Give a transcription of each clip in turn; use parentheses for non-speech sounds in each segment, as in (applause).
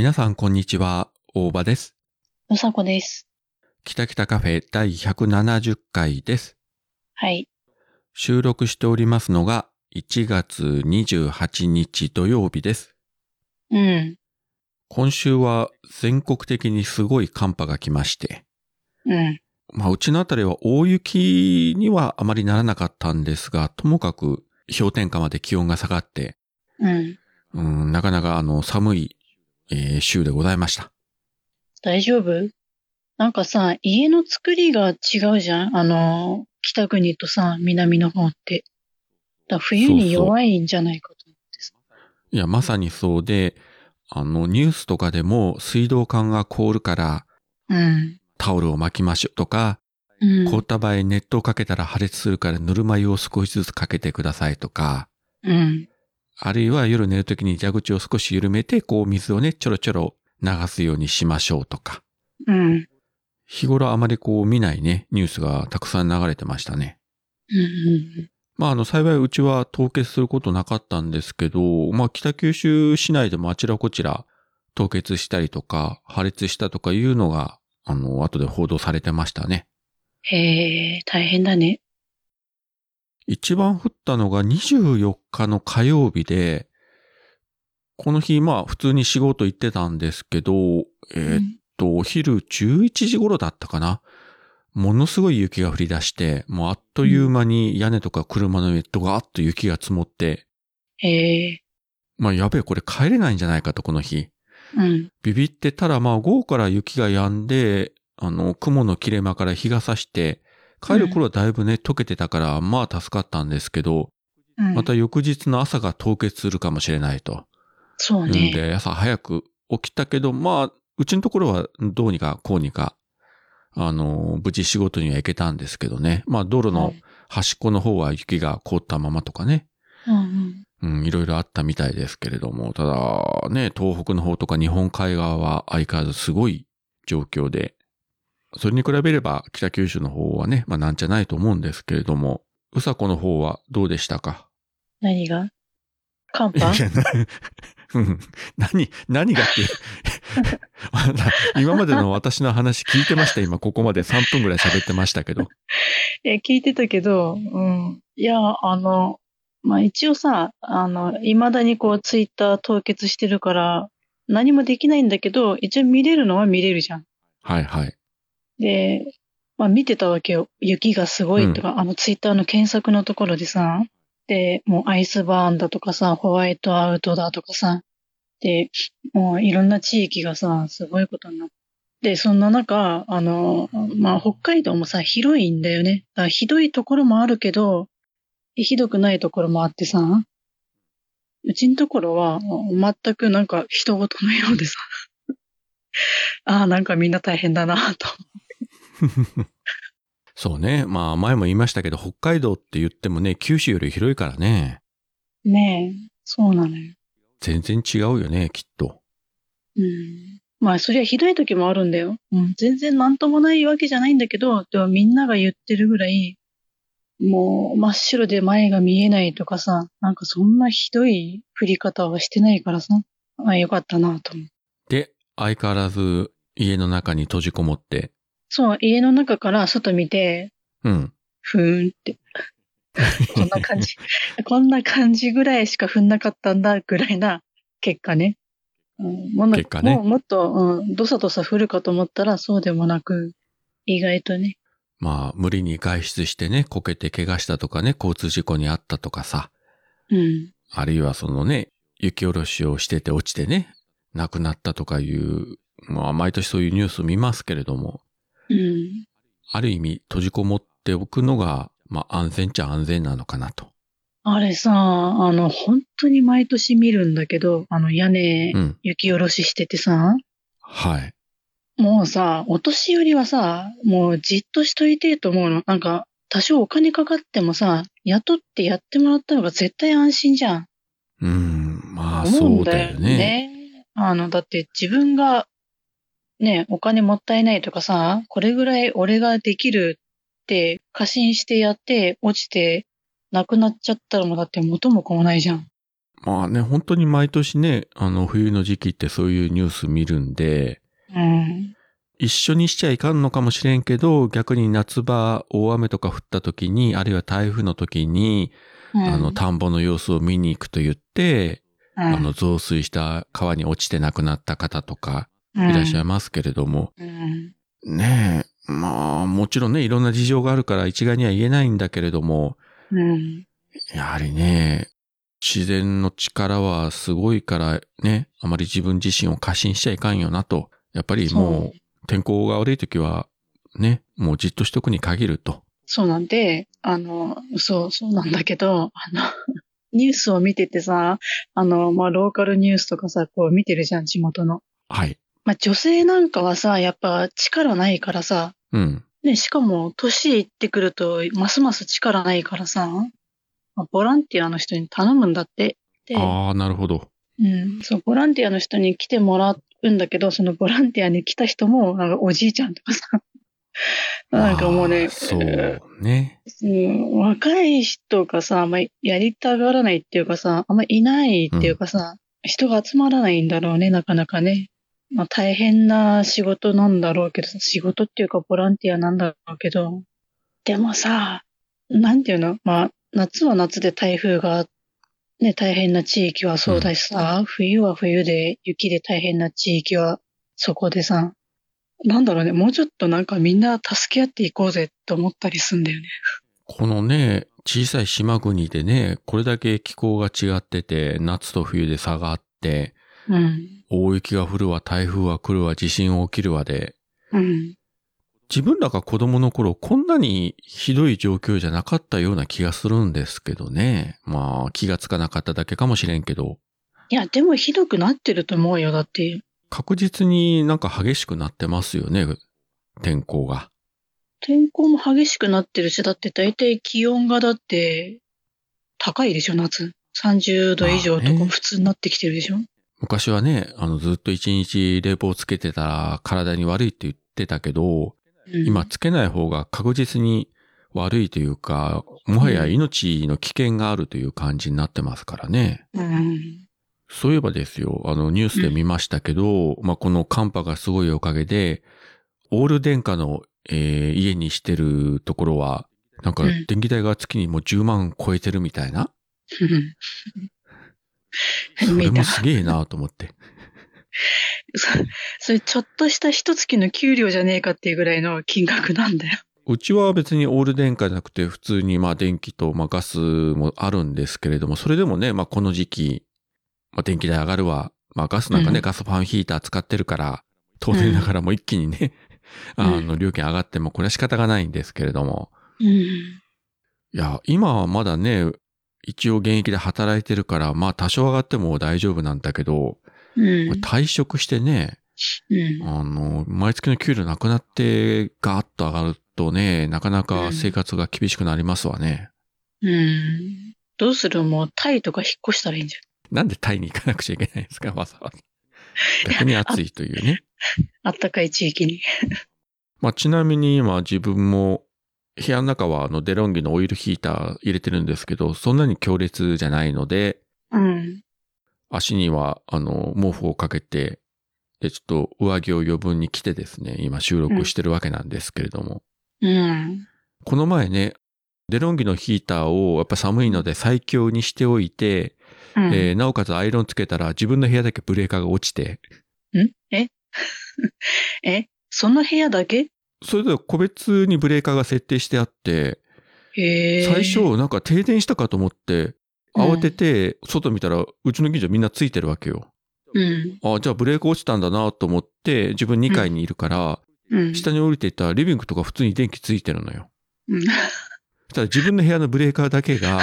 皆さん、こんにちは。大場です。うさこです。北北カフェ第170回です。はい。収録しておりますのが1月28日土曜日です。うん。今週は全国的にすごい寒波が来まして、うん。まあ、うちのあたりは大雪にはあまりならなかったんですが、ともかく氷点下まで気温が下がって、うん。うん、なかなかあの寒い、えー週でございました。大丈夫？なんかさ、家の作りが違うじゃん？あの、北国とさ、南の方って。だ冬に弱いんじゃないかと思ってさ。いや、まさにそうで、あの、ニュースとかでも水道管が凍るからうん。タオルを巻きましょうとか、うん。凍った場合熱湯をかけたら破裂するからぬるま湯を少しずつかけてくださいとか、うん。あるいは夜寝るときに蛇口を少し緩めて、こう水をね、ちょろちょろ流すようにしましょうとか、うん。日頃あまりこう見ないね、ニュースがたくさん流れてましたね。うん。まあ、あの、幸いうちは凍結することなかったんですけど、まあ、北九州市内でもあちらこちら凍結したりとか、破裂したとかいうのが、あの、後で報道されてましたね。へえ、大変だね。一番降ったのが24日の火曜日で、この日、まあ、普通に仕事行ってたんですけど、えーっと、お昼11時頃だったかな。ものすごい雪が降り出して、もうあっという間に屋根とか車の上とガーッと雪が積もって、へえ。まあやべえ、これ帰れないんじゃないかと、この日。うん。ビビってたら、まあ午後から雪が止んで、あの、雲の切れ間から日が差して、帰る頃はだいぶね、溶けてたから、まあ助かったんですけど、うん。また翌日の朝が凍結するかもしれないと。んそうね。で、朝早く起きたけど、まあ、うちのところはどうにかこうにか、あの、無事仕事には行けたんですけどね。まあ道路の端っこの方は雪が凍ったままとかね。うんうん。うん、いろいろあったみたいですけれども、ただね、東北の方とか日本海側は相変わらずすごい状況で、それに比べれば北九州の方はね、まあなんじゃないと思うんですけれども、うさこの方はどうでしたか？何が？寒波な (laughs) うん何、何がって。(laughs) 今までの私の話聞いてました。今ここまで3分ぐらい喋ってましたけど。(laughs) え、聞いてたけど、うん。いや、あの、まあ、一応さ、あの、未だにこう、ツイッター凍結してるから、何もできないんだけど、一応見れるのは見れるじゃん。はいはい。で、まあ、見てたわけよ。雪がすごいとか、あの、ツイッターの検索のところでさ、で、もうアイスバーンだとかさ、ホワイトアウトだとかさ、で、もういろんな地域がさ、すごいことになって、で、そんな中、あの、まあ、北海道もさ、広いんだよね。だひどいところもあるけど、ひどくないところもあってさ、うちのところは、全くなんか人事のようでさ、(laughs) ああ、なんかみんな大変だなと。(laughs) そうね。まあ前も言いましたけど、北海道って言ってもね、九州より広いからね。ねえ、そうなのよ。全然違うよね、きっと。うん。まあ、そりゃひどい時もあるんだよ。うん。全然なんともないわけじゃないんだけど、でもみんなが言ってるぐらい、もう真っ白で前が見えないとかさ、なんかそんなひどい降り方はしてないからさ、あよかったなと思う。で、相変わらず家の中に閉じこもって、そう、家の中から外見て、うん。ふーんって。こんな感じ。(laughs) こんな感じぐらいしか踏んなかったんだぐらいな結果ね。うん、もうな結果ねもうもっと、うん、どさどさ降るかと思ったらそうでもなく、意外とね。まあ、無理に外出してね、こけて怪我したとかね、交通事故にあったとかさ、うん。あるいはそのね、雪下ろしをしてて落ちてね、亡くなったとかいう、まあ、毎年そういうニュース見ますけれども、うん。ある意味閉じこもっておくのが、まあ、安全っちゃ安全なのかなと。あれさ、あの、本当に毎年見るんだけど、あの屋根、うん。雪下ろししててさ、はい。もうさ、お年寄りはさ、もうじっとしといてと思うの。なんか、多少お金かかってもさ、雇ってやってもらった方が絶対安心じゃん。うん、まあ、思そうだよね。ね。あの、だって自分が、ね、お金もったいないとかさ、これぐらい俺ができるって過信してやって、落ちて、なくなっちゃったらもうだって元も子もないじゃん。まあね、本当に毎年ね、あの、冬の時期ってそういうニュース見るんで、うん。一緒にしちゃいかんのかもしれんけど、逆に夏場、大雨とか降った時に、あるいは台風の時に、うんあの、田んぼの様子を見に行くと言って、うんあの、増水した川に落ちて亡くなった方とかいらっしゃいますけれども、うん。ねえ、まあ、もちろんね、いろんな事情があるから一概には言えないんだけれども、うん。やはりね、自然の力はすごいからね、あまり自分自身を過信しちゃいかんよなと。やっぱりもう、天候が悪い時は、ね、もうじっとしとくに限ると。そうなんで、あの、そう、そうなんだけど、あの、(laughs) ニュースを見ててさ、あの、まあ、ローカルニュースとかさ、こう見てるじゃん、地元の。はい。まあ、女性なんかはさ、やっぱ力ないからさ、うん。ね、しかも、年いってくると、ますます力ないからさ、まあボランティアの人に頼むんだって。で、ああ、なるほど。うん、そう、ボランティアの人に来てもらうんだけど、そのボランティアに来た人も、なんかおじいちゃんとかさ、(laughs) なんかもうねそうね。うん、若い人がさ、あんまりやりたがらないっていうかさ、あんまりいないっていうかさ、人が集まらないんだろうね、なかなかね。まあ大変な仕事なんだろうけどさ、仕事っていうかボランティアなんだろうけど、でもさ、なんていうの？まあ、夏は夏で台風が、ね、大変な地域はそうだしさ、冬は冬で雪で大変な地域はそこでさ、なんだろうね、もうちょっとなんかみんな助け合っていこうぜって思ったりすんだよね。このね、小さい島国でね、これだけ気候が違ってて、夏と冬で差があって、うん。大雪が降るわ、台風は来るわ、地震起きるわで、うん。自分らが子供の頃こんなにひどい状況じゃなかったような気がするんですけどね。まあ気がつかなかっただけかもしれんけど、いや、でもひどくなってると思うよ。だって、確実になんか激しくなってますよね、天候が。天候も激しくなってるし、だって大体気温がだって高いでしょ、夏。30度以上とか普通になってきてるでしょ。昔はね、あのずっと一日冷房つけてたら体に悪いって言ってたけど、うん今つけない方が確実に悪いというか、もはや命の危険があるという感じになってますからね。うん。そういえばですよ、あのニュースで見ましたけど、まあ、この寒波がすごいおかげで、オール電化の、えー家にしてるところは、なんかうん電気代が月にもう10万超えてるみたいな。それ。もすげえなと思って。(laughs) そそれちょっとした一月の給料じゃねえかっていうぐらいの金額なんだよ。うちは別にオール電化じゃなくて普通にまあ電気とまあガスもあるんですけれども、それでもね、まあこの時期、まあ電気代上がるわ。まあガスなんかね、うんガスファンヒーター使ってるから、当然ながらもう一気にね、うん (laughs) あの料金上がってもこれは仕方がないんですけれども。うん。いや、今はまだね、一応現役で働いてるから、まあ多少上がっても大丈夫なんだけど、うん。退職してね、うん。あの、毎月の給料なくなってガーッと上がるとね、なかなか生活が厳しくなりますわね。うん。どうする？もうタイとか引っ越したらいいんじなんでタイに行かなくちゃいけないんですか、わざわざ。逆に暑いというね。ゃん。あったかい地域に。(laughs) まあ、ちなみに今自分も部屋の中はあのデロンギのオイルヒーター入れてるんですけど、そんなに強烈じゃないので、うん。足にはあの毛布をかけて、で、ちょっと上着を余分に着てですね、今収録してるわけなんですけれども、うん。この前ね、デロンギのヒーターをやっぱ寒いので最強にしておいて、うん。えーなおかつアイロンつけたら自分の部屋だけブレーカーが落ちて、ん？え？(laughs) え？その部屋だけ？それでは個別にブレーカーが設定してあって。最初なんか停電したかと思って、慌てて外見たらうちの近所みんなついてるわけよ。うん。あじゃあブレーカー落ちたんだなと思って自分2階にいるから、うん。下に降りていったらリビングとか普通に電気ついてるのよ。うん。そしたら自分の部屋のブレーカーだけが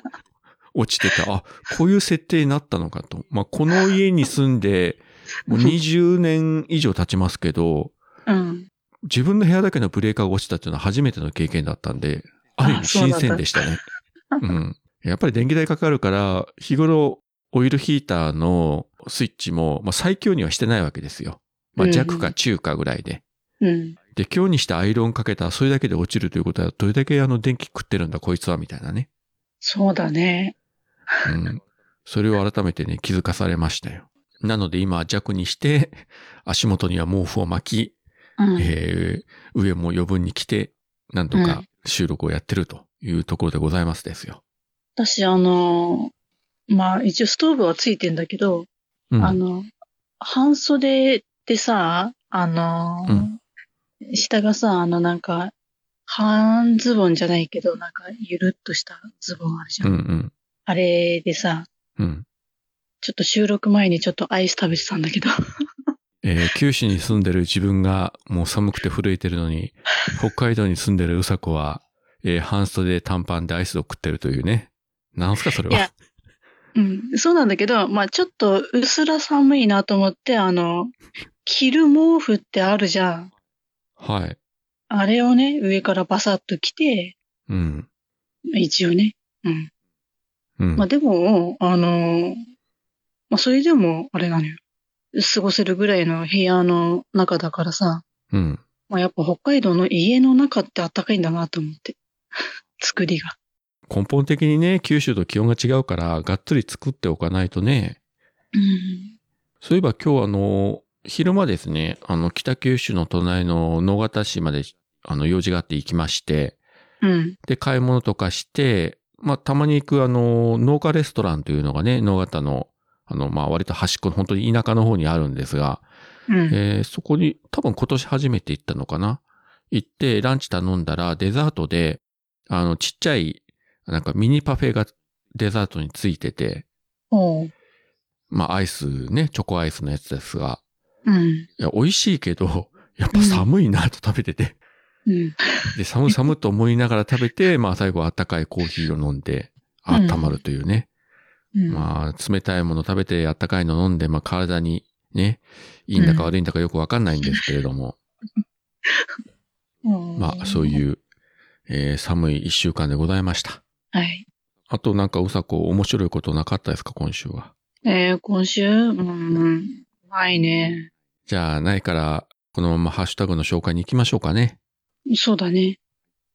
(laughs) 落ちてた。あ、こういう設定になったのかと。まあ、この家に住んで、もう20年以上経ちますけど、うん。自分の部屋だけのブレーカーが落ちたっていうのは初めての経験だったんで、ある意味新鮮でしたね。(laughs) うん。やっぱり電気代かかるから、日頃オイルヒーターのスイッチも、まあ、最強にはしてないわけですよ。まあ、うん弱か中かぐらいで。うん。で、今日にしてアイロンかけたらそれだけで落ちるということは、どれだけあの電気食ってるんだこいつはみたいなね。そうだね。うん。それを改めてね、気づかされましたよ。なので今弱にして、足元には毛布を巻き、うん。えー上も余分に着て、なんとか収録をやってるというところでございますですよ。私、あの、まあ、一応ストーブはついてんだけど、うん。あの、半袖ってさ、あの、うん下がさ、あの、なんか、半ズボンじゃないけど、なんか、ゆるっとしたズボンあるじゃ。うんんうん。あれでさ、うん。ちょっと収録前にちょっとアイス食べてたんだけど、えー九州に住んでる自分がもう寒くて震えてるのに、北海道に住んでるうさこは、えー半袖短パンでアイスを食ってるというね。なんすかそれはいや。うん、そうなんだけど、まあちょっとうすら寒いなと思って、あの、着る毛布ってあるじゃん。はい。あれをね、上からバサッと着て、うん。一応ね。うん。うん。まあでも、あの、まあそれでも、あれなのよ。過ごせるぐらいの部屋の中だからさ、うん。まあやっぱ北海道の家の中って暖かいんだなと思って。(laughs) 作りが。根本的にね、九州と気温が違うから、がっつり作っておかないとね。うん。そういえば今日あの、昼間ですね、あの、北九州の隣の野方市まで、あの、用事があって行きまして、うん。で、買い物とかして、まあ、たまに行くあの、農家レストランというのがね、野方の、あの、まあ、割と端っこの本当に田舎の方にあるんですが、うん。えーそこに多分今年初めて行ったのかな？行ってランチ頼んだらデザートで、あの、ちっちゃい、なんかミニパフェがデザートについてて。まあ、アイスね、チョコアイスのやつですが、うん。いや、美味しいけど、(laughs) やっぱ寒いなと食べてて、うん。で、寒 (laughs) 寒と思いながら食べて、まあ最後あったかいコーヒーを飲んで、うん温まるというね。うん。まあ、冷たいもの食べてあったかいの飲んで、まあ体にね、いいんだか悪いんだかよくわかんないんですけれども、う (laughs) んまあそういう、えー寒い一週間でございました。はい。あとなんかうさこ面白いことなかったですか、今週は？えー、今週？うん。ないね。じゃあ、ないから、このままハッシュタグの紹介に行きましょうかね。そうだね。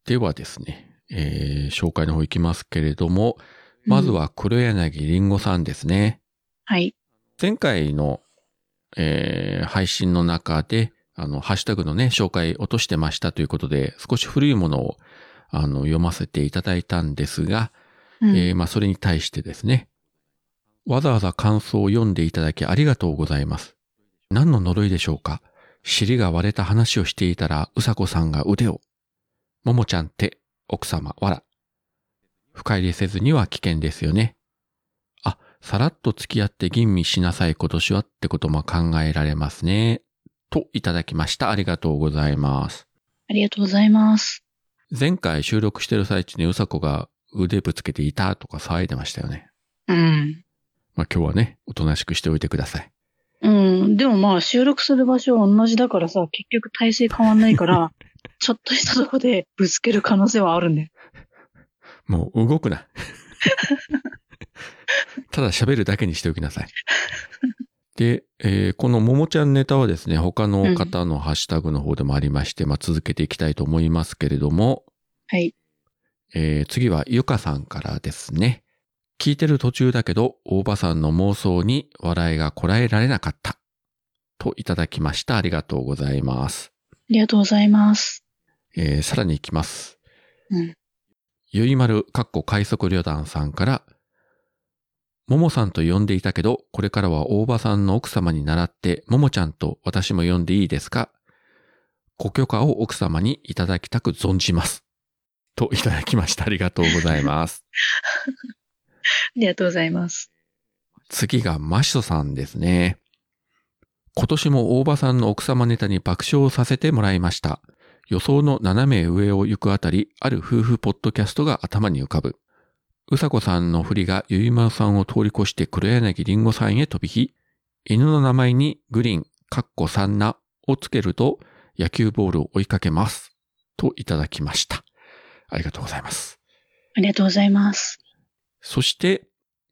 ではですね、えー紹介の方行きますけれども、まずうん。は黒柳りんごさんですね。はい。前回の、えー配信の中で、あの、ハッシュタグのね、紹介落としてましたということで、少し古いものを、あの、読ませていただいたんですが、うんえーまあ、それに対してですね、わざわざ感想を読んでいただきありがとうございます。何の呪いでしょうか？尻が割れた話をしていたら、うさこさんが腕を。ももちゃん手、奥様、わら。深入りせずには危険ですよね。あ、さらっと付き合って吟味しなさい今年はってことも考えられますね。といただきました。ありがとうございます。ありがとうございます。前回収録してる最中にうさこが腕ぶつけていたとか騒いでましたよね。うん。まあ今日はね、おとなしくしておいてください。うん。でもまあ収録する場所は同じだからさ、結局体勢変わんないから、(laughs) ちょっとしたとこでぶつける可能性はあるんだよ。もう動くな。(laughs) ただ喋るだけにしておきなさい。で、えーこのももちゃんネタはですね、他の方のハッシュタグの方でもありまして、まあ続けていきたいと思いますけれども、はい。えー次はゆかさんからですね。聞いてる途中だけど、大場さんの妄想に笑いがこらえられなかった。といただきました。ありがとうございます。ありがとうございます。えーさらに行きます。うん。ゆいまるかっこ快速旅団さんから、ももさんと呼んでいたけど、これからは大場さんの奥様に習って、ももちゃんと私も呼んでいいですか？ご許可を奥様にいただきたく存じます。といただきました。ありがとうございます。(laughs) ありがとうございます。次がマシソさんですね。今年も大場さんの奥様ネタに爆笑させてもらいました。予想の斜め上を行くあたり、ある夫婦ポッドキャストが頭に浮かぶ。うさこさんの振りがゆいまるさんを通り越して黒柳りんごさんへ飛び火。犬の名前にグリーン、かっこサンナをつけると野球ボールを追いかけます。といただきました。ありがとうございます。ありがとうございます。そして、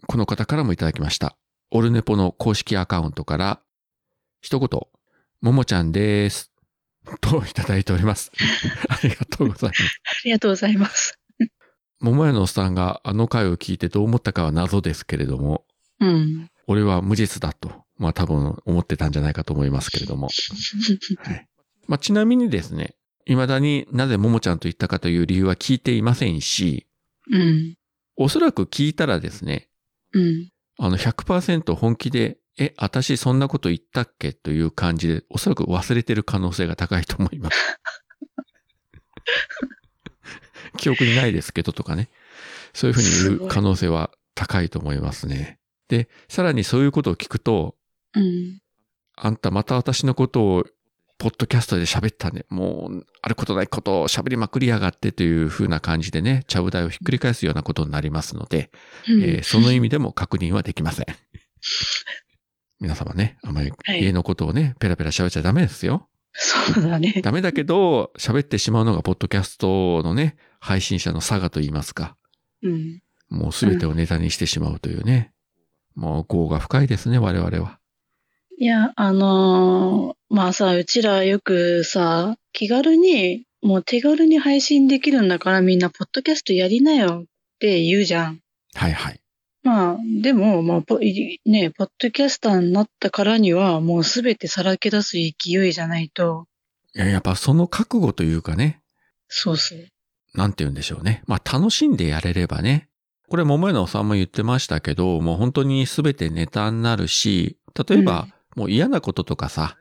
この方からもいただきました。オルネポの公式アカウントから、一言、ももちゃんです。といただいております。(laughs) ありがとうございます。ありがとうございます。桃屋のおっさんがあの回を聞いてどう思ったかは謎ですけれども、うん。俺は無実だと、まあ多分思ってたんじゃないかと思いますけれども。(laughs) はい。まあちなみにですね、未だになぜももちゃんと言ったかという理由は聞いていませんし、うん。おそらく聞いたらですね、うん。あの100%本気で、え、私そんなこと言ったっけ？という感じで、おそらく忘れてる可能性が高いと思います。(laughs) 記憶にないですけどとかね。そういうふうに言う可能性は高いと思いますね。で、さらにそういうことを聞くと、うん。あんたまた私のことを、ポッドキャストで喋ったね。もう、あることないことを喋りまくりやがってという風な感じでね、ちゃぶ台をひっくり返すようなことになりますので、えーその意味でも確認はできません。皆様ね、あまりはい家のことをね、ペラペラ喋っちゃダメですよ。そうだね。ダメだけど、喋ってしまうのがポッドキャストのね、配信者の差がと言いますか。うん。もうすべてをネタにしてしまうというね。もう業が深いですね、我々は。いや、あのーまあさ、うちらよくさ、気軽に、もう手軽に配信できるんだからみんなポッドキャストやりなよって言うじゃん。はいはい。まあ、でも、まあ、ポね、ポッドキャスターになったからには、もうすべてさらけ出す勢いじゃないと、いや、やっぱその覚悟というかね、そうそう。なんて言うんでしょうね。まあ楽しんでやれればね。これ桃屋のさんも言ってましたけど、もう本当に全てネタになるし、例えば、もう嫌なこととかさ、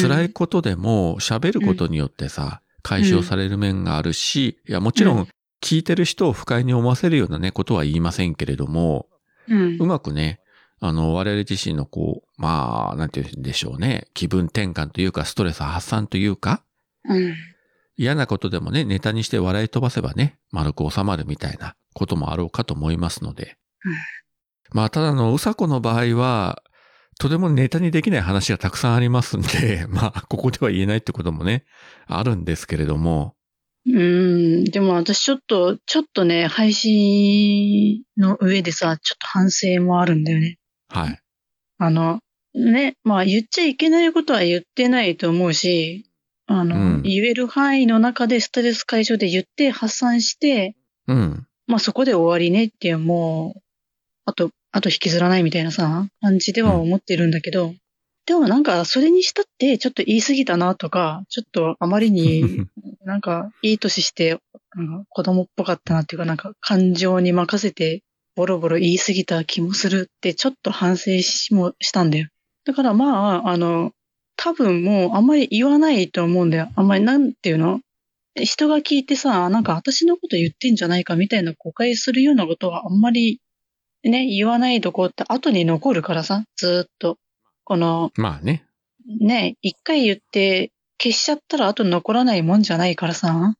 辛いことでも喋ることによってさ、解消される面があるし、いやもちろん聞いてる人を不快に思わせるようなね、ことは言いませんけれども、うん。うまくね、あの、我々自身のこう、まあ、なんて言うんでしょうね、気分転換というか、ストレス発散というか、うん。嫌なことでもね、ネタにして笑い飛ばせばね、丸く収まるみたいなこともあろうかと思いますので。うんまあ、ただのうさこの場合は、とてもネタにできない話がたくさんありますんで、(laughs) まあ、ここでは言えないってこともね、あるんですけれども、うん。でも私ちょっと、ちょっとね、配信の上でさ、ちょっと反省もあるんだよね。はい。あの、ね、まあ言っちゃいけないことは言ってないと思うし、あの、うん言える範囲の中でストレス解消で言って発散して、うん。まあそこで終わりねっていう、もう、あと、あと引きずらないみたいなさ、感じでは思ってるんだけど、でもなんかそれにしたってちょっと言い過ぎたなとか、ちょっとあまりに (laughs) なんかいい年して、子供っぽかったなっていうかなんか感情に任せてボロボロ言い過ぎた気もするってちょっと反省しもしたんだよ。だからまあ、あの、多分もうあんまり言わないと思うんだよ。あんまりなんていうの？人が聞いてさ、なんか私のこと言ってんじゃないかみたいな誤解するようなことはあんまりね、言わないとこって後に残るからさ、ずーっと。この、まあね。ね、一回言って消しちゃったら後に残らないもんじゃないからさ。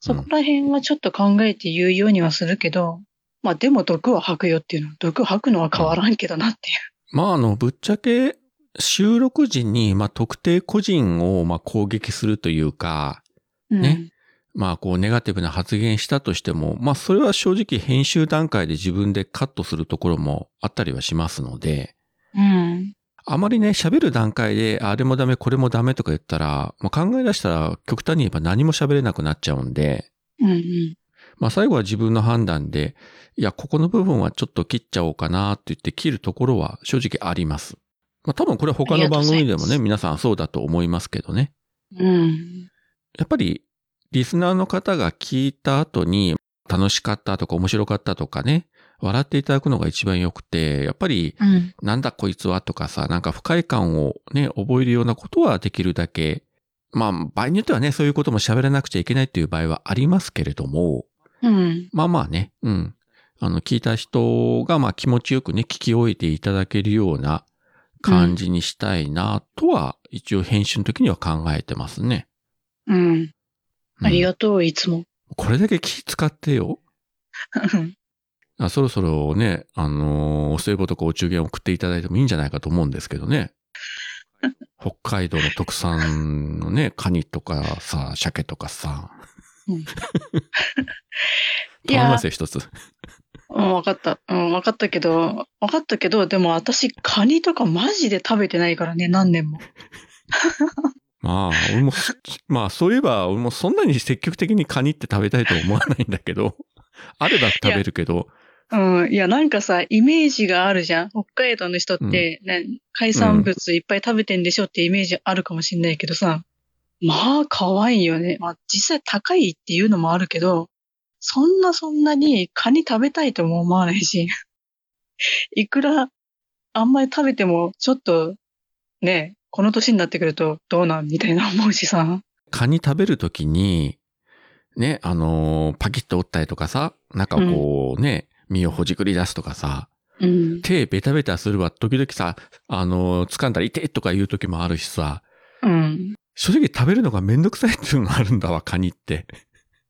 そこら辺はちょっと考えて言うようにはするけど、まあでも毒は吐くよっていうの。毒吐くのは変わらんけどなっていう。まあ、あの、ぶっちゃけ、収録時に、まあ、特定個人を、まあ、攻撃するというか、うんねまあ、こう、ネガティブな発言したとしても、まあ、それは正直編集段階で自分でカットするところもあったりはしますので、うん。あまりね、喋る段階で、あれもダメ、これもダメとか言ったら、まあ、考え出したら、極端に言えば何も喋れなくなっちゃうんで、うんうん。まあ、最後は自分の判断で、いや、ここの部分はちょっと切っちゃおうかなって言って切るところは正直あります。まあ、多分これは他の番組でもね、皆さんそうだと思いますけどね。うん。やっぱり、リスナーの方が聞いた後に、楽しかったとか面白かったとかね、笑っていただくのが一番良くて、やっぱり、うん。なんだこいつはとかさ、なんか不快感をね、覚えるようなことはできるだけ、まあ、場合によってはね、そういうことも喋らなくちゃいけないっていう場合はありますけれども、うん。まあまあね、うん。あの、聞いた人が、まあ気持ちよくね、聞き終えていただけるような感じにしたいな、とは、一応編集の時には考えてますね。うん。うんありがとう、いつも。これだけ気使ってよ。あそろそろね、あのーお歳暮とかお中元送っていただいてもいいんじゃないかと思うんですけどね。(laughs) 北海道の特産のね、カニとかさ、鮭とかさ。うんい (laughs) 頼みやますよ、一つ。うん、わかった。うん、わかったけど、わかったけど、でも私、カニとかマジで食べてないからね、何年も。(laughs) まあ、俺も、まあ、そういえば、俺もそんなに積極的にカニって食べたいとは思わないんだけど、あれば食べるけど、うん。いや、なんかさ、イメージがあるじゃん。北海道の人って、ね、海産物いっぱい食べてんでしょってイメージあるかもしんないけどさ。まあ、可愛いよね。まあ、実際高いっていうのもあるけど、そんなそんなにカニ食べたいとも思わないし。(laughs) いくら、あんまり食べても、ちょっと、ね、この年になってくるとどうなんみたいな思うしさ。カニ食べるときに、ね、あのーパキッと折ったりとかさ、なんかこうね、身をほじくり出すとかさ、うん。手ベタベタするわ、時々さ、あのー掴んだら痛いとか言う時もあるしさ、うん。正直食べるのがめんどくさいっていうのがあるんだわ、カニって。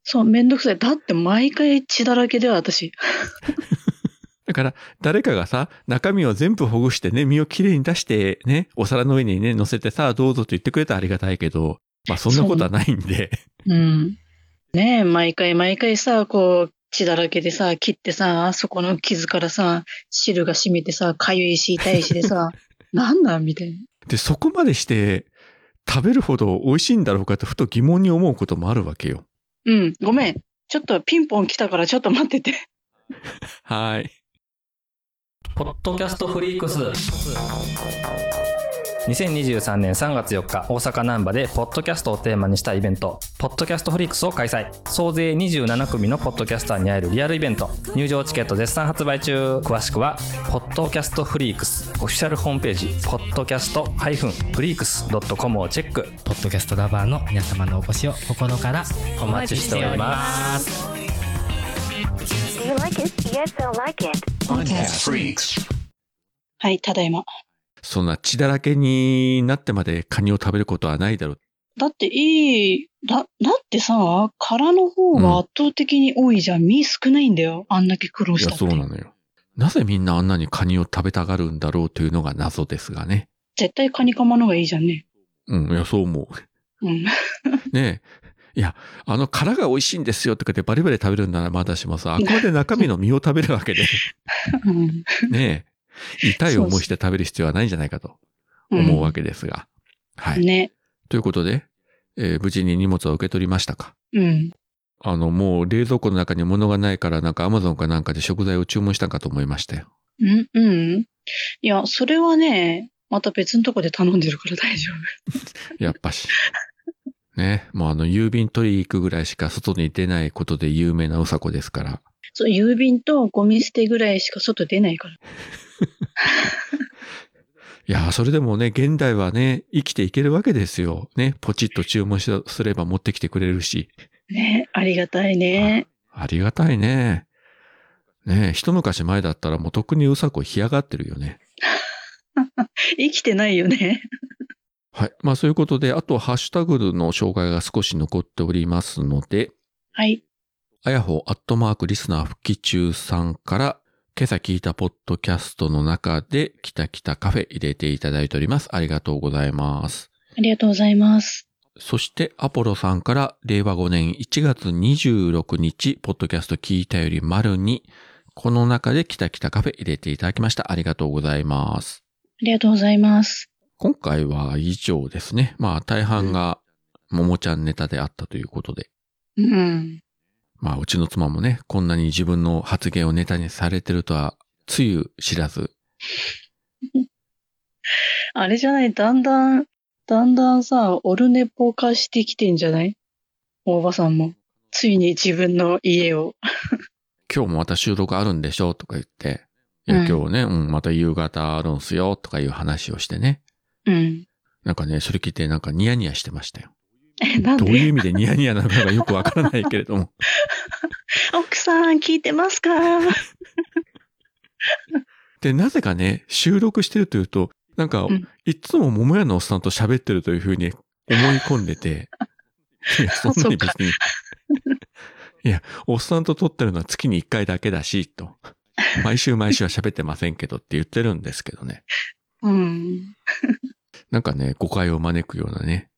そう、めんどくさい。だって毎回血だらけでは私。(laughs) だから、誰かがさ、中身を全部ほぐしてね、身をきれいに出してね、お皿の上にね、乗せてさ、どうぞと言ってくれたらありがたいけど、まあそんなことはないんで、うん。ねえ、毎回毎回さ、こう、血だらけでさ、切ってさ、そこの傷からさ、汁が染みてさ、かゆいし痛いしでさ、(laughs) なんなん？みたいな。で、そこまでして、食べるほど美味しいんだろうかとふと疑問に思うこともあるわけよ。うん、ごめん。ちょっとピンポン来たからちょっと待ってて。(laughs) はい。ポッドキャストフリークス。2023年3月4日、大阪難波で、ポッドキャストをテーマにしたイベント、ポッドキャストフリークスを開催。総勢27組のポッドキャスターに会えるリアルイベント。入場チケット絶賛発売中。詳しくは、ポッドキャストフリークス、オフィシャルホームページ、ポッドキャスト -freaks.com をチェック。ポッドキャストラバーの皆様のお越しを心からお待ちしております。Do you like it? Yes, I like it? はい、ただいま。そんな血だらけになってまでカニを食べることはないだろう。だっていい、だ、だってさ、殻の方が圧倒的に多いじゃん。身少ないんだよ。あんだけ苦労いや、したって。そうなのよ。なぜみんなあんなにカニを食べたがるんだろうというのが謎ですがね。絶対カニカマの方がいいじゃんね。うん、いや、そう思う。うん。(laughs) ねえ。いや、あの殻が美味しいんですよとかってバリバリ食べるんならまだしもさ、あくまで中身の実を食べるわけで、(laughs) うんねえ。痛い思いして食べる必要はないんじゃないかと思うわけですが。はい。ね。ということで、えー無事に荷物を受け取りましたか？うん。あの、もう冷蔵庫の中に物がないからなんかアマゾンかなんかで食材を注文したかと思いましたよ。うん、うん。いや、それはね、また別のとこで頼んでるから大丈夫。(laughs) やっぱし。ね。もうあの、郵便取り行くぐらいしか外に出ないことで有名なうさこですから。そう、郵便とゴミ捨てぐらいしか外出ないから。(laughs) いやー、それでもね、現代はね、生きていけるわけですよ。ね。ポチッと注文しすれば持ってきてくれるし。ね、ありがたいね。ありがたいね。ね一昔前だったらもう特にうさこ干上がってるよね。(laughs) 生きてないよね。はい。まあそういうことで、あとハッシュタグの紹介が少し残っておりますので、はい。あやほアットマークリスナー復帰中さんから、今朝聞いたポッドキャストの中で、きたきたカフェ入れていただいております。ありがとうございます。ありがとうございます。そして、アポロさんから、令和5年1月26日、ポッドキャスト聞いたより丸に、この中できたきたカフェ入れていただきました。ありがとうございます。ありがとうございます。今回は以上ですね。まあ、大半が、ももちゃんネタであったということで。うん。まあ、うちの妻もね、こんなに自分の発言をネタにされてるとは、つゆ知らず。(laughs) あれじゃない、だんだん、だんだんさ、オルネポ化してきてんじゃない？大場さんも。ついに自分の家を。(laughs) 今日もまた収録あるんでしょ？とか言って。いや、うん今日ね、うん、また夕方あるんすよ、とかいう話をしてね。うん。なんかね、それ聞いてなんかニヤニヤしてましたよ。(laughs) どういうで意味でニヤニヤなのかがよくわからないけれども。(laughs) 奥さん聞いてますか？(laughs) で、なぜかね、収録してるというと、なんか、うんいつも桃屋のおっさんと喋ってるというふうに思い込んでて、いや、そんなに別に。いや、おっさんと撮ってるのは月に一回だけだし、と。毎週毎週は喋ってませんけどって言ってるんですけどね。うん。なんかね、誤解を招くようなね、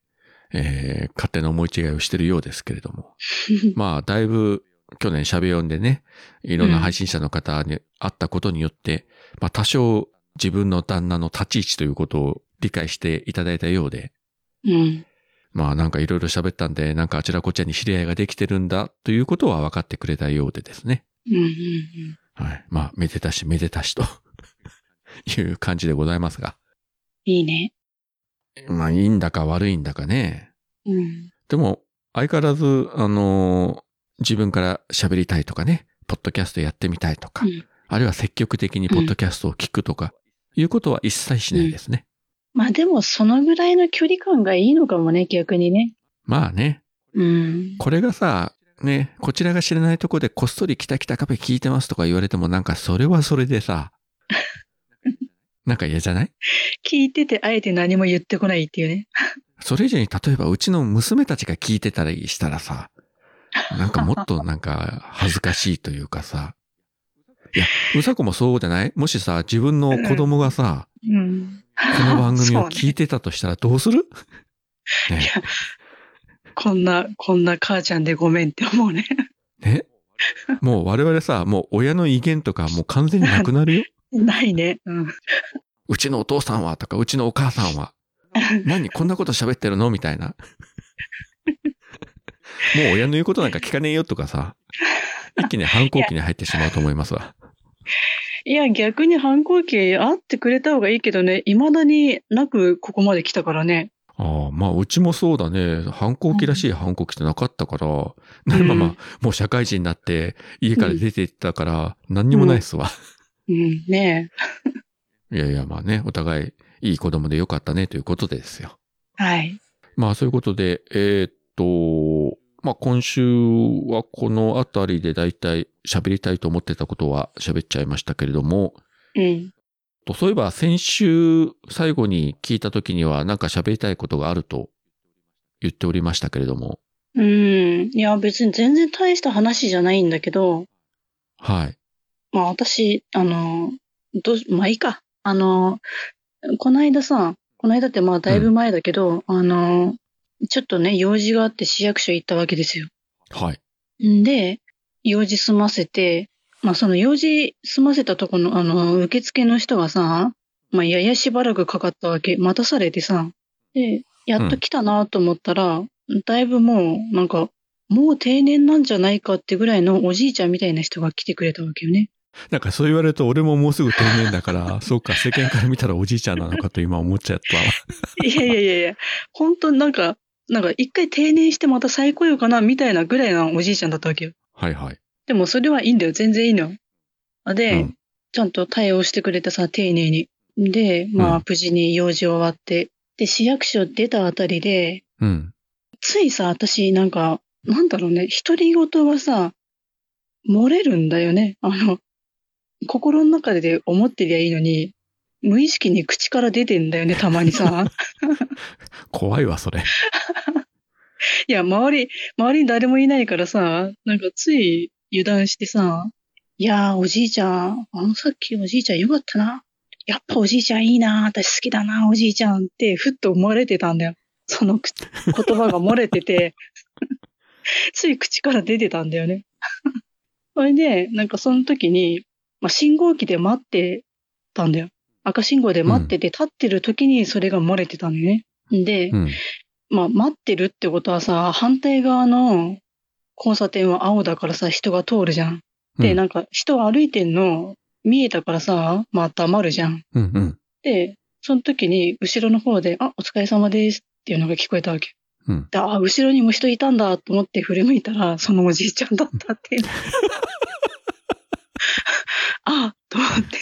えー、勝手な思い違いをしてるようですけれども。(laughs) まあ、だいぶ去年喋読んでね、いろんな配信者の方に会ったことによって、まあ多少自分の旦那の立ち位置ということを理解していただいたようで、うん。まあなんかいろいろ喋ったんで、なんかあちらこちらに知り合いができてるんだということは分かってくれたようでですね。うん。うん。はい。まあ、めでたしめでたしという感じでございますが。いいね。まあ、いいんだか悪いんだかね。うん。でも、相変わらず、あのー自分から喋りたいとかね、ポッドキャストやってみたいとか、うんあるいは積極的にポッドキャストを聞くとか、いうことは一切しないですね。まあでも、そのぐらいの距離感がいいのかもね、逆にね。まあね、うん。これがさ、ね、こちらが知らないとこでこっそりキタキタカフェ聞いてますとか言われてもなんかそれはそれでさ、なんか嫌じゃない？聞いてて、あえて何も言ってこないっていうね。それ以上に例えばうちの娘たちが聞いてたりしたらさ、なんかもっとなんか恥ずかしいというかさ。(laughs) いや、うさこもそうじゃない？もしさ、自分の子供がさ、うん。この番組を聞いてたとしたらどうする？(laughs) ねこんな、こんな母ちゃんでごめんって思うね。ねもう我々さ、もう親の威厳とかもう完全になくなるよ。ないね。うん。うちのお父さんはとか、うちのお母さんは。(laughs) 何こんなこと喋ってるの？みたいな。(laughs) もう親の言うことなんか聞かねえよとかさ。一気に反抗期に入ってしまうと思いますわ。いや、逆に反抗期あってくれた方がいいけどね、未だになくここまで来たからね。ああ、まあ、うちもそうだね。反抗期らしい反抗期ってなかったから、でもまあ、もう社会人になって家から出て行ったから、何にもないっすわ。うん、ね (laughs) いやいや、まあね、お互いいい子供でよかったねということですよ。え。はい。まあそういうことで、えーっと、まあ今週はこのあたりでだいたい喋りたいと思ってたことは喋っちゃいましたけれども、うん。とそういえば先週最後に聞いた時にはなんか喋りたいことがあると言っておりましたけれども、うん。いや、別に全然大した話じゃないんだけど、はい。まあ私、あの、どうし、まあいいか。あの、この間さ、この間ってまあだいぶ前だけど、あの、ちょっとね、用事があって市役所行ったわけですよ。はい。んで、用事済ませて、まあその用事済ませたとこの、あの、受付の人がさ、まあややしばらくかかったわけ。待たされてさ。で、やっと来たなと思ったら、だいぶもう、なんか、もう定年なんじゃないかってぐらいのおじいちゃんみたいな人が来てくれたわけよね。なんかそう言われると俺ももうすぐ定年だから、(laughs) そうか、世間から見たらおじいちゃんなのかと今思っちゃったわ。いやいやいやいや、本当になんか、なんか一回定年してまた再雇用かなみたいなぐらいのおじいちゃんだったわけよ。はいはい。でもそれはいいんだよ。全然いいの。あで、うんちゃんと対応してくれてさ、丁寧に。で、まあ、うん無事に用事終わって。で、市役所出たあたりで、うん。ついさ、私、なんか、なんだろうね、独り言がさ、漏れるんだよね。あの、心の中で思ってりゃいいのに、無意識に口から出てんだよね、たまにさ。(laughs) 怖いわ、それ。(laughs) いや、周り、周りに誰もいないからさ、なんかつい油断してさ、いやー、おじいちゃん、あのさっきおじいちゃんよかったな。やっぱおじいちゃんいいな。私好きだな、おじいちゃんって、ふっと思われてたんだよ。その口言葉が漏れてて、(laughs) つい口から出てたんだよね。それで、なんかその時に、まあ、信号機で待ってたんだよ。赤信号で待ってて、立ってる時にそれが漏れてたんだよね。で、うん。まあ、待ってるってことはさ、反対側の交差点は青だからさ、人が通るじゃん。で、うんなんか人歩いてんの見えたからさ、まあ黙るじゃん。うんうん。で、その時に後ろの方で、あ、お疲れ様ですっていうのが聞こえたわけ。うん。であ、後ろにも人いたんだと思って振り向いたら、そのおじいちゃんだったっていう。あ、と思って。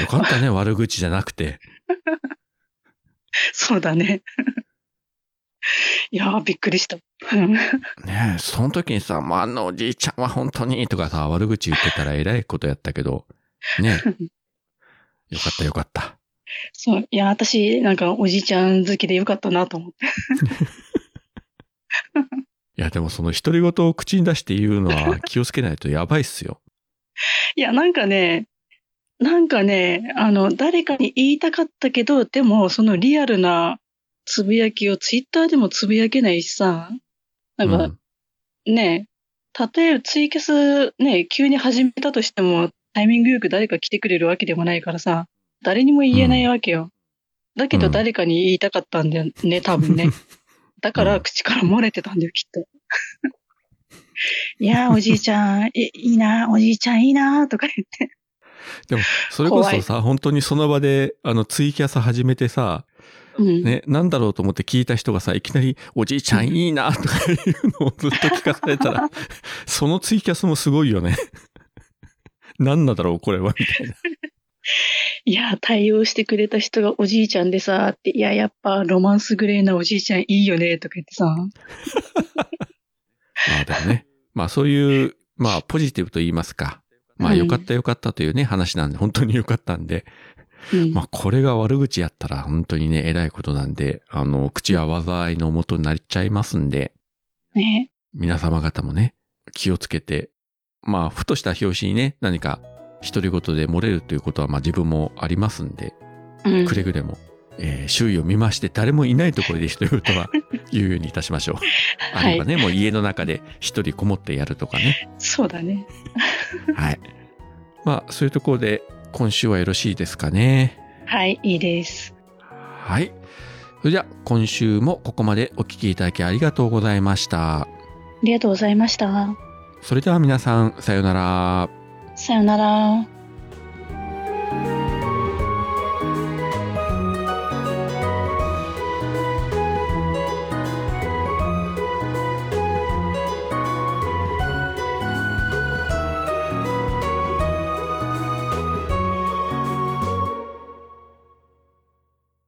よかったね、悪口じゃなくて。(laughs) そうだね。いやー、びっくりした。うんねえ、その時にさ、まあ、あのおじいちゃんは本当にとかさ、悪口言ってたら偉いことやったけど、ねえ。(laughs) よかったよかった。そう、いや、私、なんかおじいちゃん好きでよかったなと思って。(laughs) いや、でもその独り言を口に出して言うのは気をつけないとやばいっすよ。いや、なんかね、なんかね、あの、誰かに言いたかったけど、でも、そのリアルなつぶやきをツイッターでもつぶやけないしさ、なんかうんね、例えばツイキャスね、急に始めたとしても、タイミングよく誰か来てくれるわけでもないからさ、誰にも言えないわけよ。だけどうん誰かに言いたかったんだよね、多分ね。(laughs) だから口から漏れてたんだよ、きっと。(laughs) いやー、おじいちゃん、え、いいな、おじいちゃんいいな、とか言って。でも、それこそさ、本当にその場で、あの、ツイキャス始めてさ、うん。ね、なんだろうと思って聞いた人がさ、いきなり、おじいちゃんいいな、とかいうのをずっと聞かされたら、(laughs) そのツイキャスもすごいよね。なんなんだろう、これは、みたいな。いやー、対応してくれた人がおじいちゃんでさ、って、いや、やっぱロマンスグレーなおじいちゃんいいよね、とか言ってさ。まあでもね、まあそういう、まあポジティブと言いますか、まあうんよかったよかったというね、話なんで、本当によかったんで、うん。まあこれが悪口やったら本当にね、偉いことなんで、あの、口は災いの元になっちゃいますんで、ね。皆様方もね、気をつけて、まあ、ふとした拍子にね、何か独り言で漏れるということは、まあ自分もありますんで、うん。くれぐれも、えー周囲を見まして誰もいないところで独り言は言うようにいたしましょう。あ (laughs) はいるいはね、もう家の中で一人こもってやるとかね。そうだね。はい。まあ、そういうところで、今週はよろしいですかね。はい、いいです。はい。それでは、今週もここまでお聞きいただきありがとうございました。ありがとうございました。それでは皆さん、さようなら。さよなら。